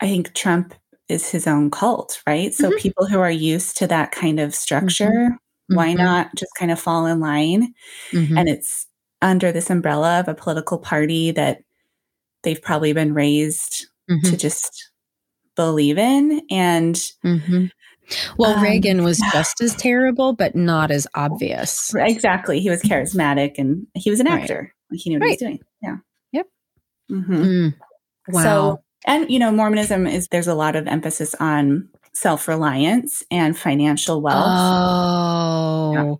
I think Trump is his own cult, right? So Mhm. people who are used to that kind of structure, why Mhm. not just kind of fall in line? Mhm. And it's under this umbrella of a political party that they've probably been raised to just believe in and Mhm. Well, Um, Reagan was just as terrible, but not as [laughs] obvious. exactly he was charismatic and he was an actor like he knew what he was doing yeah Yep. hmm Mm. Wow. so and you know mormonism is there's a lot of emphasis on self-reliance and financial wealth oh.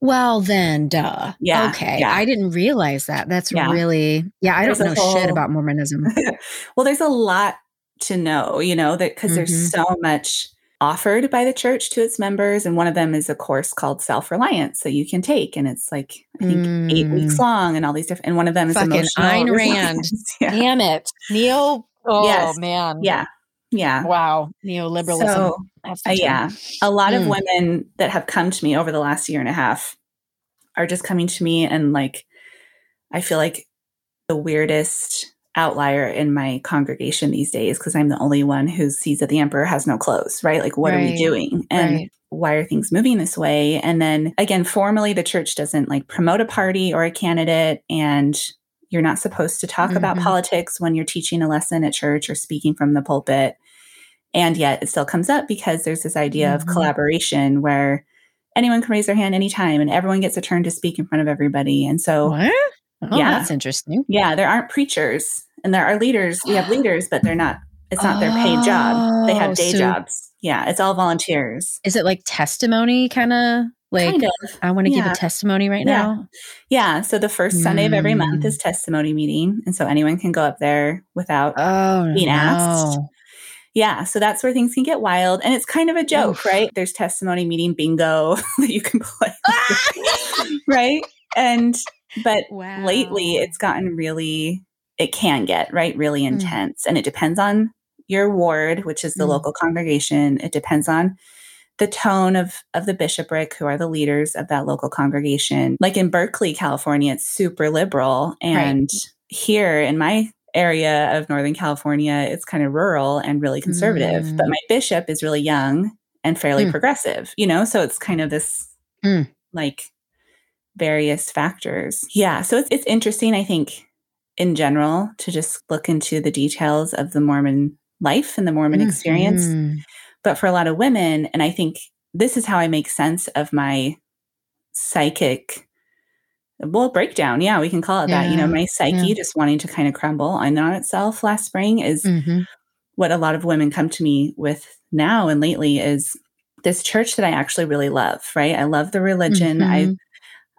Well, then, duh. Yeah, Okay. yeah. I didn't realize that. That's Yeah. really, yeah, I There's don't know shit about Mormonism. [laughs] well there's a lot to know you know that because Mhm. there's so much offered by the church to its members and one of them is a course called self-reliance that you can take and it's like i think eight Mm. weeks long and all these different and one of them is Fucking emotional Ayn Rand. [laughs] yeah. Damn it. Neil. Oh, Yes. man. yeah Yeah. Wow. Neoliberalism. So, uh, yeah. A lot mm. of women that have come to me over the last year and a half are just coming to me and like, I feel like the weirdest outlier in my congregation these days because I'm the only one who sees that the emperor has no clothes, right? Like, what right. are we doing? And right. why are things moving this way? And then again, formally, the church doesn't like promote a party or a candidate. And you're not supposed to talk mm-hmm. about politics when you're teaching a lesson at church or speaking from the pulpit. And yet it still comes up because there's this idea mm-hmm. of collaboration where anyone can raise their hand anytime and everyone gets a turn to speak in front of everybody. And so, what? Oh, yeah, that's interesting. Yeah, there aren't preachers and there are leaders. We have [gasps] leaders, but they're not, it's not oh, their paid job. They have day so jobs. Yeah, it's all volunteers. Is it like testimony kind of? Like, kind of. I want to yeah. give a testimony right yeah. now. Yeah. So the first Sunday of every month is mm. testimony meeting. And so anyone can go up there without oh, being no. asked. Yeah. So that's where things can get wild. And it's kind of a joke, right? There's testimony meeting bingo [laughs] that you can play. [laughs] right. And, but wow. lately it's gotten really, it can get, right? Really mm. intense. Mm. And it depends on your ward, which is the mm. local congregation. It depends on the tone of of the bishopric who are the leaders of that local congregation like in berkeley california it's super liberal and right. here in my area of northern california it's kind of rural and really conservative mm. but my bishop is really young and fairly mm. progressive you know so it's kind of this mm. like various factors yeah so it's, it's interesting i think in general to just look into the details of the mormon life and the mormon mm-hmm. experience but for a lot of women, and I think this is how I make sense of my psychic well breakdown yeah we can call it yeah. that you know my psyche yeah. just wanting to kind of crumble on itself last spring is mm-hmm. what a lot of women come to me with now and lately is this church that i actually really love right i love the religion mm-hmm. i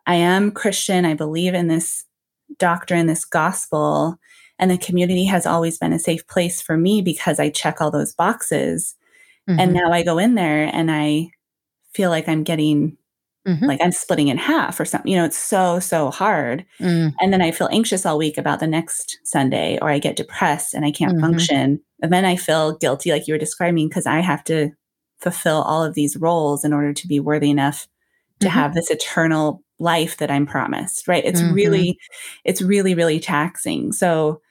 i am christian i believe in this doctrine this gospel and the community has always been a safe place for me because i check all those boxes Mm-hmm. And now I go in there and I feel like I'm getting mm-hmm. like I'm splitting in half or something. You know, it's so, so hard. Mm. And then I feel anxious all week about the next Sunday, or I get depressed and I can't mm-hmm. function. And then I feel guilty, like you were describing, because I have to fulfill all of these roles in order to be worthy enough to mm-hmm. have this eternal life that I'm promised. Right. It's mm-hmm. really, it's really, really taxing. So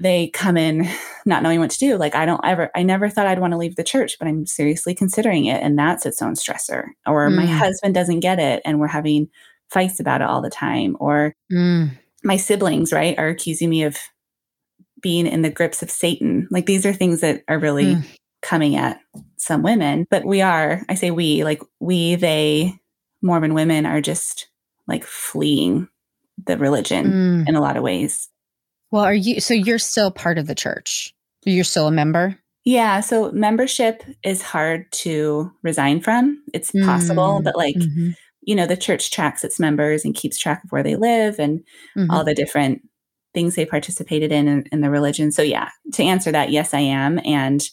they come in not knowing what to do. Like, I don't ever, I never thought I'd want to leave the church, but I'm seriously considering it. And that's its own stressor. Or mm. my husband doesn't get it and we're having fights about it all the time. Or mm. my siblings, right, are accusing me of being in the grips of Satan. Like, these are things that are really mm. coming at some women. But we are, I say we, like, we, they, Mormon women are just like fleeing the religion mm. in a lot of ways. Well, are you so you're still part of the church? You're still a member? Yeah, so membership is hard to resign from. It's mm possible, but like mm-hmm. you know, the church tracks its members and keeps track of where they live and mm-hmm. all the different things they participated in, in in the religion. So yeah, to answer that, yes, I am and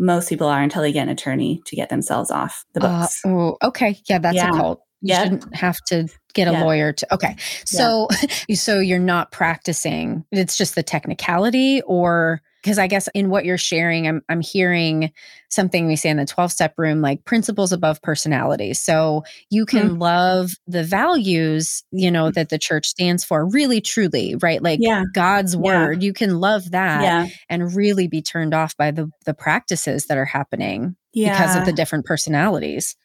most people are until they get an attorney to get themselves off the uh, books. Uh, oh, okay. Yeah, that's yeah. a cult. You yep. shouldn't have to get a lawyer to okay so yeah. [laughs] so you're not practicing it's just the technicality or because i guess in what you're sharing i'm i'm hearing something we say in the 12 step room like principles above personality so you can mm. love the values you know that the church stands for really truly right like yeah. god's word yeah. you can love that and really be turned off by the the practices that are happening because of the different personalities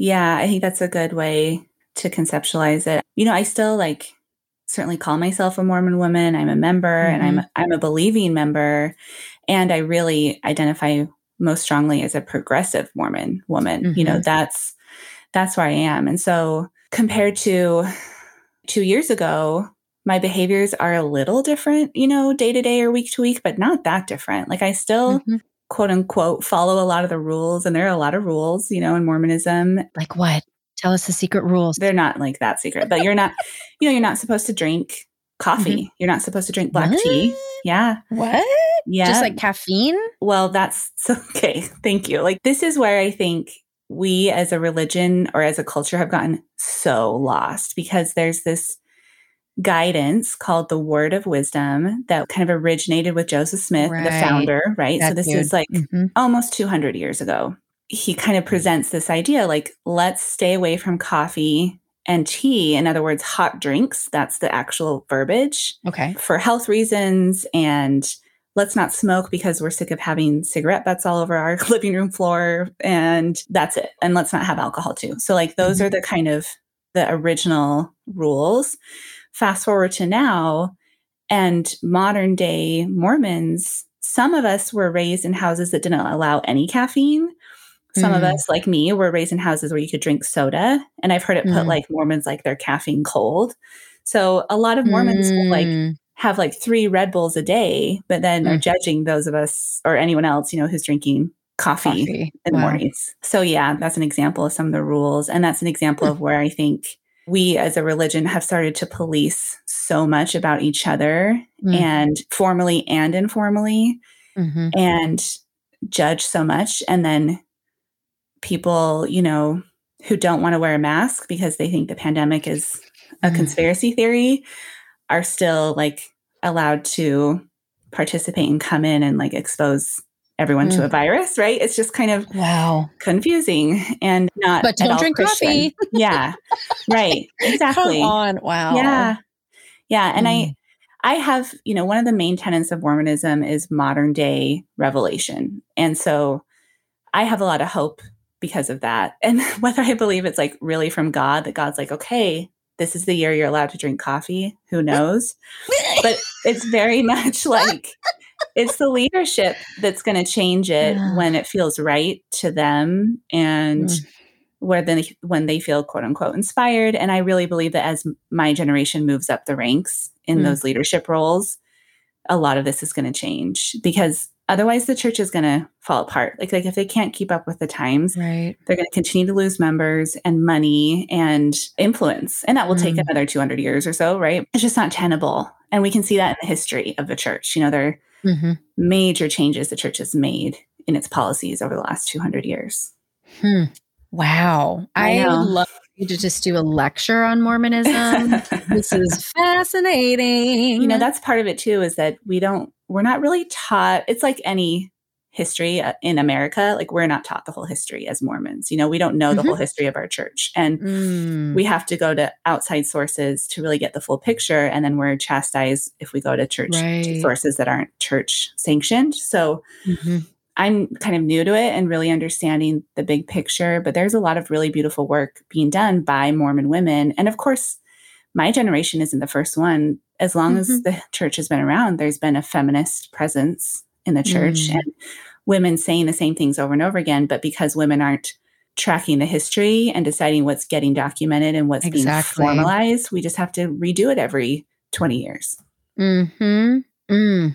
yeah, I think that's a good way to conceptualize it. You know, I still like certainly call myself a Mormon woman. I'm a member mm-hmm. and I'm mm-hmm. I'm a believing member and I really identify most strongly as a progressive Mormon woman. Mm-hmm. You know, mm-hmm. that's that's where I am. And so compared to 2 years ago, my behaviors are a little different, you know, day to day or week to week, but not that different. Like I still mm-hmm quote unquote follow a lot of the rules and there are a lot of rules you know in mormonism like what tell us the secret rules they're not like that secret but you're not you know you're not supposed to drink coffee mm-hmm. you're not supposed to drink black what? tea yeah what yeah just like caffeine well that's [laughs] okay thank you like this is where i think we as a religion or as a culture have gotten so lost because there's this guidance called the Word of Wisdom that kind of originated with Joseph Smith, right. the founder, right? That so this dude. is like mm-hmm. almost 200 years ago. He kind of presents this idea like, let's stay away from coffee and tea. In other words, hot drinks. That's the actual verbiage. Okay. For health reasons and let's not smoke because we're sick of having cigarette butts all over our [laughs] living room floor and that's it and let's not have alcohol too so like those mm-hmm. are the kind of the original rules fast forward to now and modern day mormons some of us were raised in houses that didn't allow any caffeine some mm. of us like me were raised in houses where you could drink soda and i've heard it put mm. like mormons like their caffeine cold so a lot of mormons mm. like have like three Red Bulls a day, but then mm. are judging those of us or anyone else, you know, who's drinking coffee, coffee. in the wow. mornings. So yeah, that's an example of some of the rules. And that's an example of where I think we as a religion have started to police so much about each other mm. and formally and informally mm-hmm. and judge so much. And then people, you know, who don't want to wear a mask because they think the pandemic is a mm. conspiracy theory are still like allowed to participate and come in and like expose everyone mm. to a virus, right? It's just kind of wow confusing and not. But don't drink Christian. coffee. yeah, right. [laughs] Exactly. Come on. Wow. Yeah, yeah. And mm. I, I have you know one of the main tenets of Mormonism is modern day revelation, and so I have a lot of hope because of that. And [laughs] whether I believe it's like really from God that God's like, okay, this is the year you're allowed to drink coffee. Who [laughs] knows? but it's very [laughs] much like it's the leadership that's going to change it yeah. when it feels right to them and mm. where then when they feel quote unquote inspired. And I really believe that as my generation moves up the ranks in mm. those leadership roles, a lot of this is going to change because Otherwise, the church is going to fall apart. Like, like if they can't keep up with the times, right. they're going to continue to lose members and money and influence. And that will mm. take another 200 years or so, right? It's just not tenable. And we can see that in the history of the church. You know, there are mm-hmm. major changes the church has made in its policies over the last 200 years. Hmm. Wow. I, I would love you to just do a lecture on Mormonism. [laughs] this is fascinating. You know, that's part of it too, is that we don't we're not really taught, it's like any history uh, in America, like we're not taught the whole history as Mormons. You know, we don't know the mm-hmm. whole history of our church. And mm. we have to go to outside sources to really get the full picture. And then we're chastised if we go to church right. sources that aren't church sanctioned. So mm-hmm. I'm kind of new to it and really understanding the big picture. But there's a lot of really beautiful work being done by Mormon women. And of course, my generation isn't the first one. As long mm-hmm. as the church has been around, there's been a feminist presence in the church mm. and women saying the same things over and over again. But because women aren't tracking the history and deciding what's getting documented and what's exactly. being formalized, we just have to redo it every 20 years. Hmm. Mm.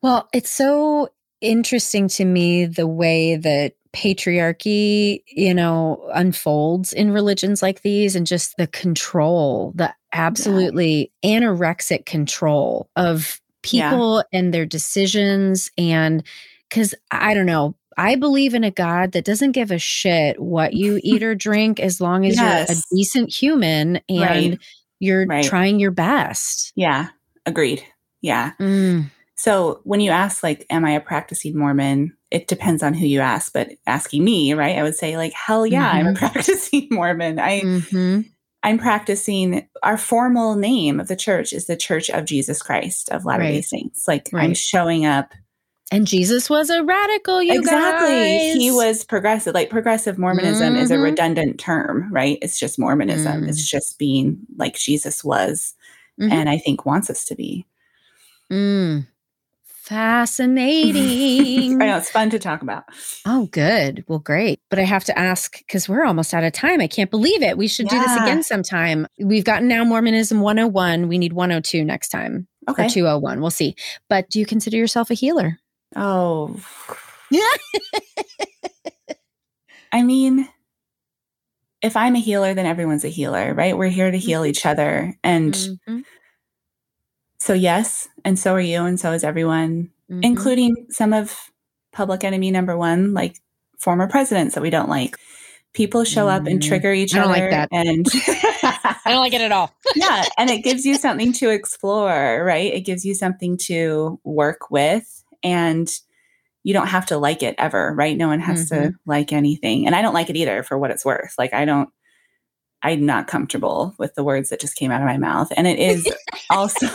Well, it's so interesting to me the way that patriarchy, you know, unfolds in religions like these and just the control, the absolutely yeah. anorexic control of people yeah. and their decisions. And because I don't know, I believe in a God that doesn't give a shit what you [laughs] eat or drink as long as yes. you're a decent human and right. you're right. trying your best. Yeah, agreed. Yeah. Mm. So when you ask, like, am I a practicing Mormon? It depends on who you ask, but asking me, right? I would say, like, hell yeah, mm-hmm. I'm a mm-hmm. practicing [laughs] Mormon. I, mm-hmm. I'm practicing. Our formal name of the church is the Church of Jesus Christ of Latter Day right. Saints. Like, right. I'm showing up. And Jesus was a radical. You exactly. Guys. He was progressive. Like progressive Mormonism mm-hmm. is a mm-hmm. redundant term, right? It's just Mormonism. Mm. It's just being like Jesus was, mm-hmm. and I think wants us to be. Mm. Fascinating. [laughs] I know it's fun to talk about. Oh, good. Well, great. But I have to ask because we're almost out of time. I can't believe it. We should yeah. do this again sometime. We've gotten now Mormonism 101. We need 102 next time. Okay. Or 201. We'll see. But do you consider yourself a healer? Oh. Yeah. [laughs] I mean, if I'm a healer, then everyone's a healer, right? We're here to heal mm-hmm. each other. And mm-hmm so yes, and so are you, and so is everyone, mm-hmm. including some of public enemy number one, like former presidents that we don't like. people show up and Mm. trigger each I don't other like that. and [laughs] I don't like it at all. [laughs] yeah and it gives you something to explore right it gives you something to work with and you don't have to like it ever right no one has to like anything and i don't like it either for what it's worth like i don't i'm not comfortable with the words that just came out of my mouth and it is [laughs] also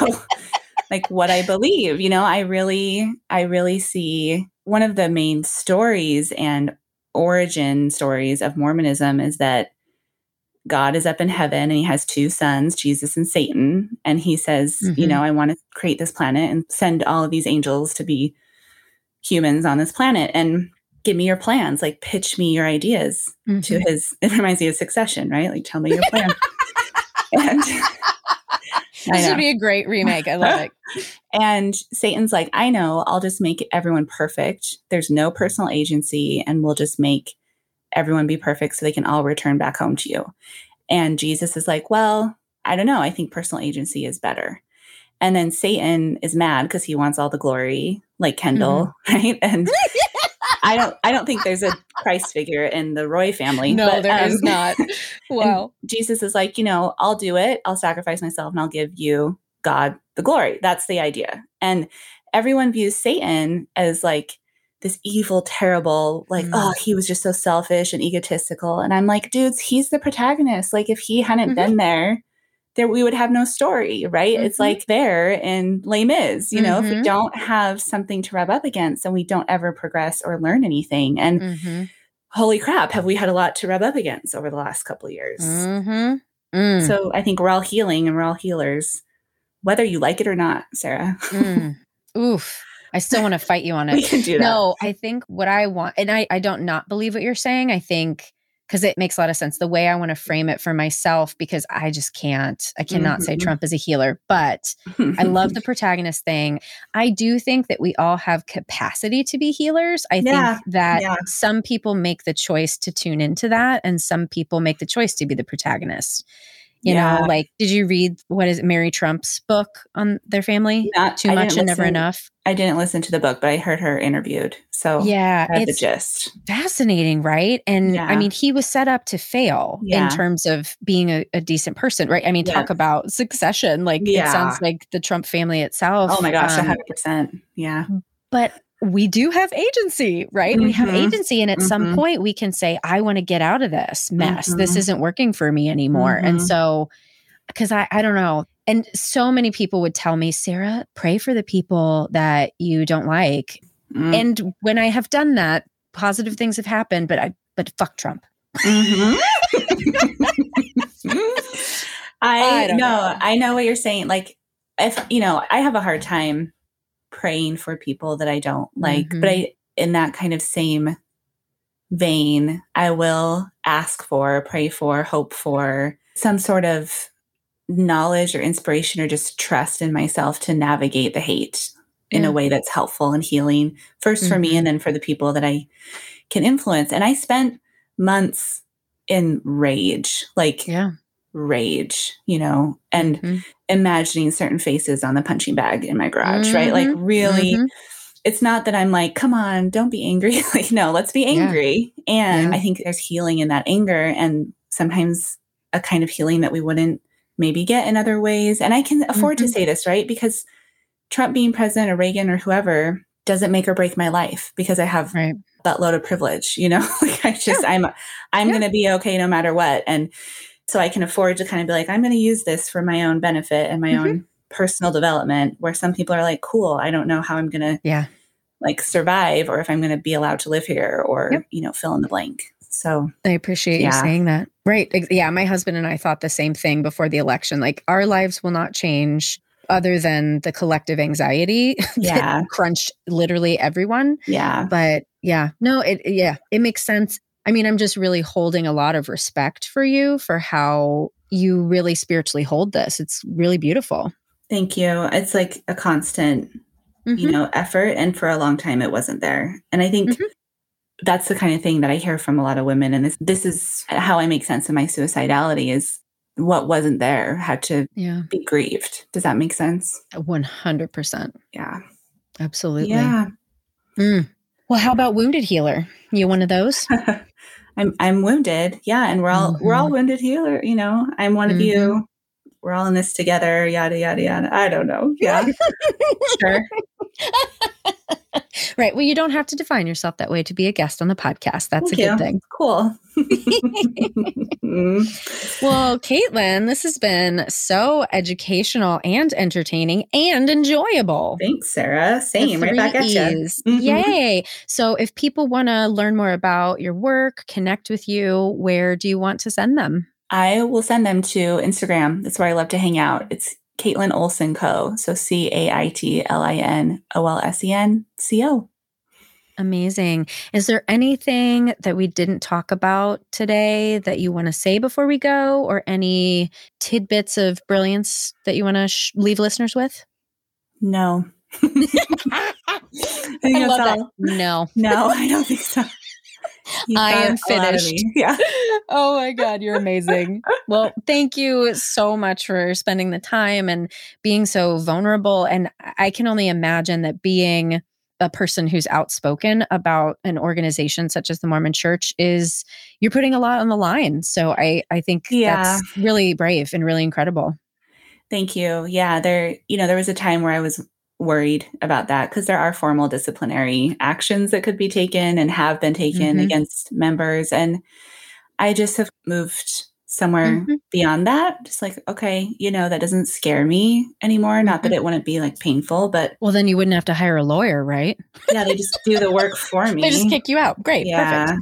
like what i believe you know i really i really see one of the main stories and origin stories of mormonism is that God is up in heaven and he has two sons, Jesus and Satan. And he says, you Mhm. know, I want to create this planet and send all of these angels to be humans on this planet and give me your plans, like pitch me your ideas to Mhm. his, it reminds me of succession, right? Like tell me your plan. [laughs] and This would be a great remake. I love it. [laughs] And Satan's like, I know, I'll just make everyone perfect. There's no personal agency, and we'll just make everyone be perfect so they can all return back home to you. And Jesus is like, Well, I don't know. I think personal agency is better. And then Satan is mad because he wants all the glory, like Kendall, [laughs] right? And I don't I don't think there's a Christ figure in the Roy family. No, but, there is um, not. [laughs] Wow. Jesus is like, you know, I'll do it. I'll sacrifice myself and I'll give you, God, the glory. That's the idea. And everyone views Satan as like this evil, terrible, like, Mm. oh, he was just so selfish and egotistical. And I'm like, dudes, he's the protagonist. Like, if he hadn't Mhm. been there, there we would have no story, right? It's Mhm. like there in Les Mis, you know, if we Mhm. don't have something to rub up against, then we don't ever progress or learn anything. And Mm-hmm. holy crap, have we had a lot to rub up against over the last couple of years? Mm-hmm. Mm. So I think we're all healing and we're all healers, whether you like it or not, Sarah. Mm. [laughs] Oof. I still want to fight you on it. we can do that. No, I think what I want, and I, I don't not believe what you're saying. I think because it makes a lot of sense the way I want to frame it for myself, because I just can't, I cannot say Mhm. Trump is a healer, but I love the [laughs] protagonist thing. I do think that we all have capacity to be healers. I Yeah, think that yeah. some people make the choice to tune into that, and some people make the choice to be the protagonist. You Yeah. know, like, did you read what is it, Mary Trump's book on their family? Not Too I much and never enough. I didn't listen to the book, but I heard her interviewed. So Yeah, I have the it's gist. fascinating, right? And I mean, he was set up to fail Yeah. in terms of being a, a decent person, right? I mean, talk about succession. Like, it sounds like the Trump family itself. Oh my gosh, um, 100%. Yeah. but we do have agency, right? We have Mhm. agency. And at some Mhm. point, we can say, I want to get out of this mess. This Mhm. isn't working for me anymore. And Mhm. so, because I, I don't know. And so many people would tell me, Sarah, pray for the people that you don't like. Mm. And when I have done that, positive things have happened, but I, but fuck Trump. Mhm. [laughs] I, I know. know. I know what you're saying. Like, if you know, I have a hard time praying for people that I don't like, Mhm. but I, in that kind of same vein, I will ask for, pray for, hope for some sort of knowledge or inspiration or just trust in myself to navigate the hate in a way that's helpful and healing, first for Mhm. me and then for the people that I can influence. And I spent months in rage, like Yeah. Rage, you know, and Mhm. imagining certain faces on the punching bag in my garage, right? Like, really, Mhm. it's not that I'm like, come on, don't be angry. [laughs] like, no, let's be Yeah. angry. And Yeah. I think there's healing in that anger and sometimes a kind of healing that we wouldn't maybe get in other ways. And I can afford to Mhm. say this, right? Because Trump being president or Reagan or whoever doesn't make or break my life because I have Right. that load of privilege, you know? [laughs] like I just I'm I'm Yeah. going to be okay no matter what. And so I can afford to kind of be like I'm going to use this for my own benefit and my Mhm. own personal development where some people are like cool, I don't know how I'm going to Yeah. like survive or if I'm going to be allowed to live here or Yep. you know fill in the blank. So I appreciate you saying that. Right. Yeah. My husband and I thought the same thing before the election. Like our lives will not change other than the collective anxiety [laughs] Yeah. that crunched literally everyone. yeah. But yeah, no, it, yeah, it makes sense. I mean, I'm just really holding a lot of respect for you for how you really spiritually hold this. It's really beautiful. Thank you. It's like a constant you Mhm. know effort and for a long time it wasn't there and i think Mhm. that's the kind of thing that i hear from a lot of women and this this is how i make sense of my suicidality is what wasn't there had to Yeah. be grieved does that make sense 100%. yeah Absolutely. yeah Mm. Well, how about Wounded Healer? You one of those? [laughs] I'm I'm wounded. Yeah, and we're all mm-hmm. we're all mm-hmm. wounded healer. You know, I'm one mm-hmm. of you. Mm-hmm. We're all in this together. Yada yada yada. I don't know. Yeah, [laughs] sure. [laughs] right. Well, you don't have to define yourself that way to be a guest on the podcast. That's Thank a good thing. Cool. [laughs] well, Caitlin, this has been so educational and entertaining and enjoyable. Thanks, Sarah. Same. Right back at you. Mm-hmm. Yay. So, if people want to learn more about your work, connect with you, where do you want to send them? I will send them to Instagram. That's where I love to hang out. It's Caitlin Olsen Co. So C A I T L I N O L S E N C O. Amazing. Is there anything that we didn't talk about today that you want to say before we go, or any tidbits of brilliance that you want to sh- leave listeners with? No. [laughs] [laughs] I, I love that. No. No, I don't think so. I am finished. [laughs] Yeah. oh my God, you're amazing. well, thank you so much for spending the time and being so vulnerable. And I can only imagine that being a person who's outspoken about an organization such as the Mormon Church is you're putting a lot on the line. So I I think yeah. that's really brave and really incredible. Thank you. Yeah, there you know, there was a time where I was worried about that because there are formal disciplinary actions that could be taken and have been taken mm-hmm. against members. And I just have moved somewhere mm-hmm. beyond that. Just like, okay, you know, that doesn't scare me anymore. Mm-hmm. Not that mm-hmm. it wouldn't be like painful, but. Well, then you wouldn't have to hire a lawyer, right? Yeah, they just do the work for me. [laughs] they just kick you out. Great. Yeah. Perfect.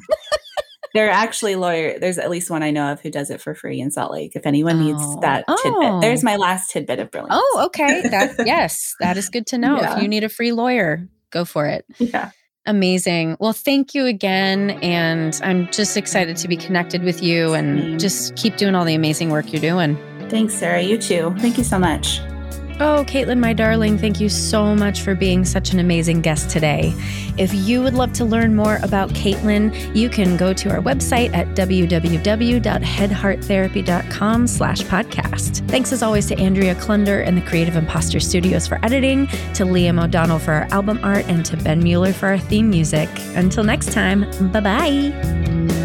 There are actually lawyer. There's at least one I know of who does it for free in Salt Lake. If anyone oh. needs that oh. tidbit, there's my last tidbit of brilliance. Oh, okay. That [laughs] yes, that is good to know. Yeah. If you need a free lawyer, go for it. Yeah. Amazing. Well, thank you again. And I'm just excited to be connected with you and just keep doing all the amazing work you're doing. Thanks, Sarah. You too. Thank you so much. Oh, Caitlin, my darling, thank you so much for being such an amazing guest today. If you would love to learn more about Caitlin, you can go to our website at www.headhearttherapy.com slash podcast. Thanks as always to Andrea Klunder and the Creative Imposter Studios for editing, to Liam O'Donnell for our album art, and to Ben Mueller for our theme music. Until next time, bye-bye.